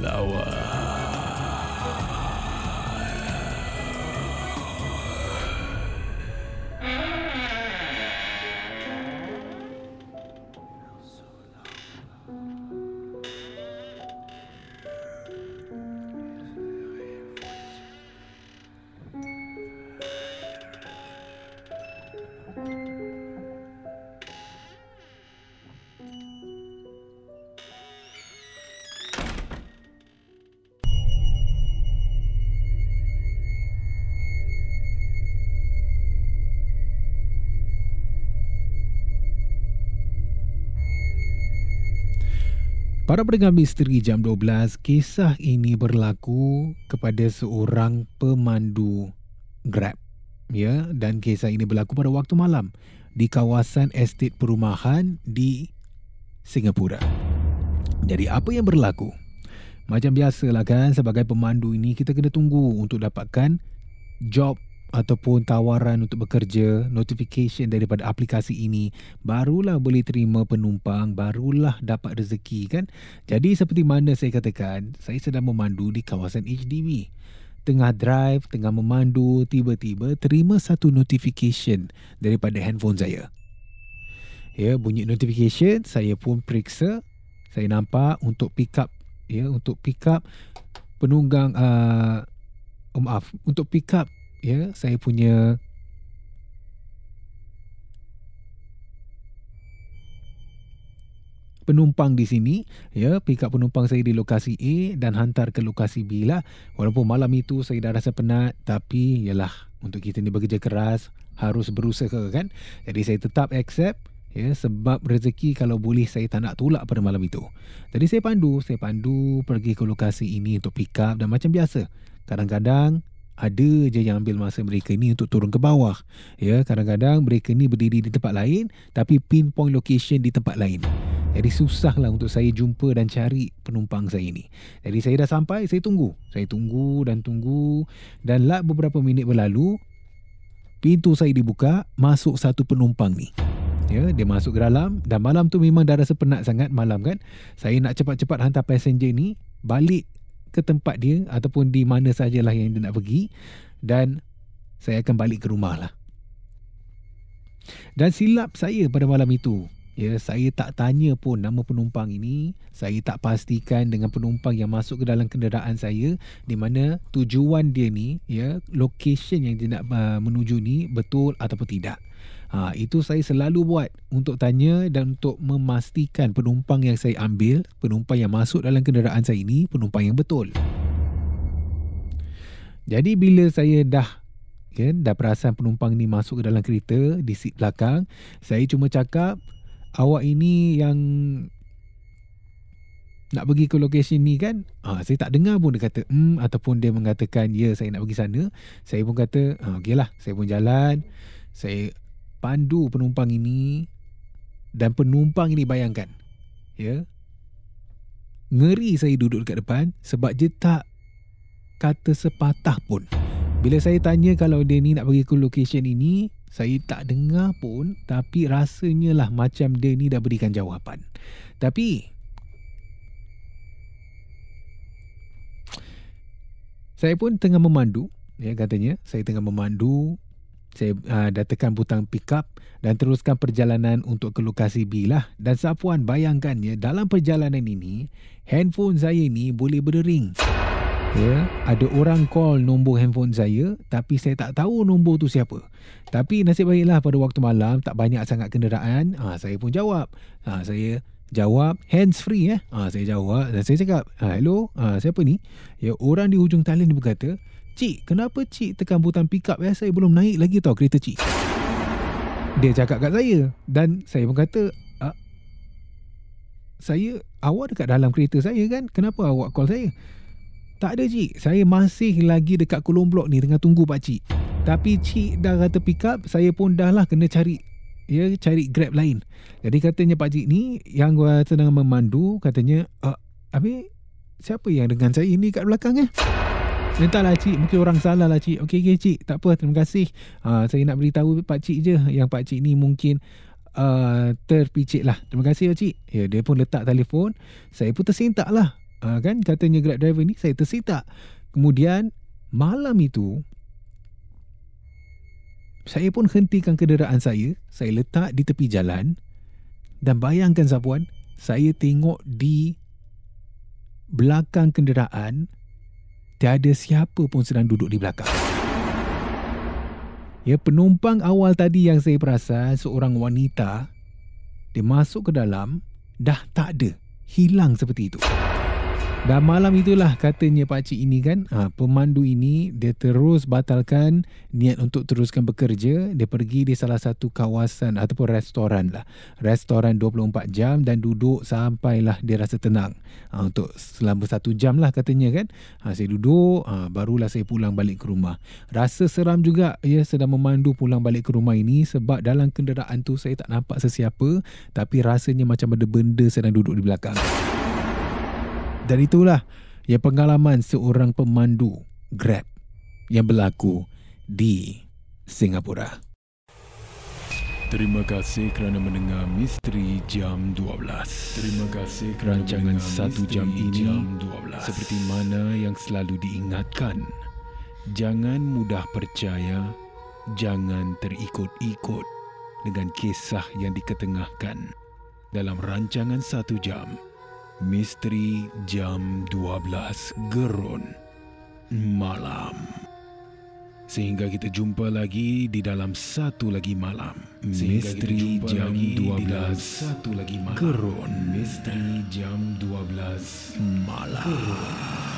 lower. thank you Para pendengar misteri jam 12, kisah ini berlaku kepada seorang pemandu Grab. Ya, dan kisah ini berlaku pada waktu malam di kawasan estet perumahan di Singapura. Jadi apa yang berlaku? Macam biasalah kan sebagai pemandu ini kita kena tunggu untuk dapatkan job ataupun tawaran untuk bekerja, notification daripada aplikasi ini, barulah boleh terima penumpang, barulah dapat rezeki kan. Jadi seperti mana saya katakan, saya sedang memandu di kawasan HDB. Tengah drive, tengah memandu, tiba-tiba terima satu notification daripada handphone saya. Ya, bunyi notification, saya pun periksa, saya nampak untuk pick up ya, untuk pick up penunggang uh, oh maaf, untuk pick up ya saya punya penumpang di sini ya pick up penumpang saya di lokasi A dan hantar ke lokasi B lah. Walaupun malam itu saya dah rasa penat tapi yalah untuk kita ni bekerja keras harus berusaha kan? Jadi saya tetap accept ya sebab rezeki kalau boleh saya tak nak tolak pada malam itu. Jadi saya pandu saya pandu pergi ke lokasi ini untuk pick up dan macam biasa. Kadang-kadang ada je yang ambil masa mereka ni untuk turun ke bawah. Ya, kadang-kadang mereka ni berdiri di tempat lain tapi pinpoint location di tempat lain. Jadi susahlah untuk saya jumpa dan cari penumpang saya ni. Jadi saya dah sampai, saya tunggu. Saya tunggu dan tunggu dan lah beberapa minit berlalu pintu saya dibuka, masuk satu penumpang ni. Ya, dia masuk ke dalam dan malam tu memang dah rasa penat sangat malam kan. Saya nak cepat-cepat hantar passenger ni balik ke tempat dia ataupun di mana sajalah yang dia nak pergi dan saya akan balik ke rumah lah. Dan silap saya pada malam itu. Ya, saya tak tanya pun nama penumpang ini. Saya tak pastikan dengan penumpang yang masuk ke dalam kenderaan saya di mana tujuan dia ni, ya, location yang dia nak uh, menuju ni betul ataupun tidak. Ha, itu saya selalu buat untuk tanya dan untuk memastikan penumpang yang saya ambil, penumpang yang masuk dalam kenderaan saya ini, penumpang yang betul. Jadi bila saya dah kan, dah perasan penumpang ni masuk ke dalam kereta di seat belakang, saya cuma cakap, awak ini yang nak pergi ke lokasi ni kan? Ha, saya tak dengar pun dia kata hmm ataupun dia mengatakan ya saya nak pergi sana. Saya pun kata ha, okey lah saya pun jalan. Saya pandu penumpang ini dan penumpang ini bayangkan ya. Ngeri saya duduk dekat depan sebab dia tak kata sepatah pun. Bila saya tanya kalau dia ni nak pergi ke location ini saya tak dengar pun tapi rasanya lah macam dia ni dah berikan jawapan tapi saya pun tengah memandu ya katanya saya tengah memandu saya uh, dah tekan butang pick up dan teruskan perjalanan untuk ke lokasi B lah. Dan Sapuan bayangkan ya, dalam perjalanan ini, handphone saya ni boleh berdering. Ya, ada orang call nombor handphone saya tapi saya tak tahu nombor tu siapa. Tapi nasib baiklah pada waktu malam tak banyak sangat kenderaan, ha, saya pun jawab. Ha, saya jawab hands free eh. Ha, saya jawab dan saya cakap, ha, "Hello, ha, siapa ni?" Ya, orang di hujung talian dia berkata, Cik, kenapa cik tekan butang pick up ya? Saya belum naik lagi tau kereta cik. Dia cakap kat saya. Dan saya pun kata, saya, awak dekat dalam kereta saya kan? Kenapa awak call saya? Tak ada cik. Saya masih lagi dekat kolong blok ni tengah tunggu pak cik. Tapi cik dah kata pick up, saya pun dah lah kena cari ya cari grab lain. Jadi katanya pak cik ni yang gua sedang memandu katanya, ah, habis siapa yang dengan saya ni kat belakang eh? Entahlah cik. Mungkin orang salah lah cik. Okey okey cik. Tak apa. Terima kasih. Uh, Saya nak beritahu pak cik je. Yang pak cik ni mungkin uh, Terpicit lah. Terima kasih pak cik. Ya dia pun letak telefon. Saya pun tersentak lah uh, Kan? Katanya grab driver ni Saya tersentak Kemudian Malam itu Saya pun hentikan kenderaan saya. Saya letak di tepi jalan. Dan bayangkan Sapuan Saya tengok di Belakang kenderaan tiada siapa pun sedang duduk di belakang. Ya, penumpang awal tadi yang saya perasan seorang wanita dia masuk ke dalam dah tak ada, hilang seperti itu. Dan malam itulah katanya pak cik ini kan, ha, pemandu ini dia terus batalkan niat untuk teruskan bekerja. Dia pergi di salah satu kawasan ataupun restoran lah. Restoran 24 jam dan duduk sampailah dia rasa tenang. Ha, untuk selama satu jam lah katanya kan. Ha, saya duduk, ha, barulah saya pulang balik ke rumah. Rasa seram juga ya sedang memandu pulang balik ke rumah ini sebab dalam kenderaan tu saya tak nampak sesiapa tapi rasanya macam ada benda sedang duduk di belakang. Dan itulah ya pengalaman seorang pemandu Grab yang berlaku di Singapura. Terima kasih kerana mendengar Misteri Jam 12. Terima kasih kerana rancangan satu jam ini jam 12. seperti mana yang selalu diingatkan. Jangan mudah percaya, jangan terikut-ikut dengan kisah yang diketengahkan dalam rancangan satu jam. Misteri Jam 12 Gerun Malam. Sehingga kita jumpa lagi di dalam satu lagi malam. Misteri Jam 12 satu lagi malam. Gerun. Misteri Jam 12 Malam. Gerun.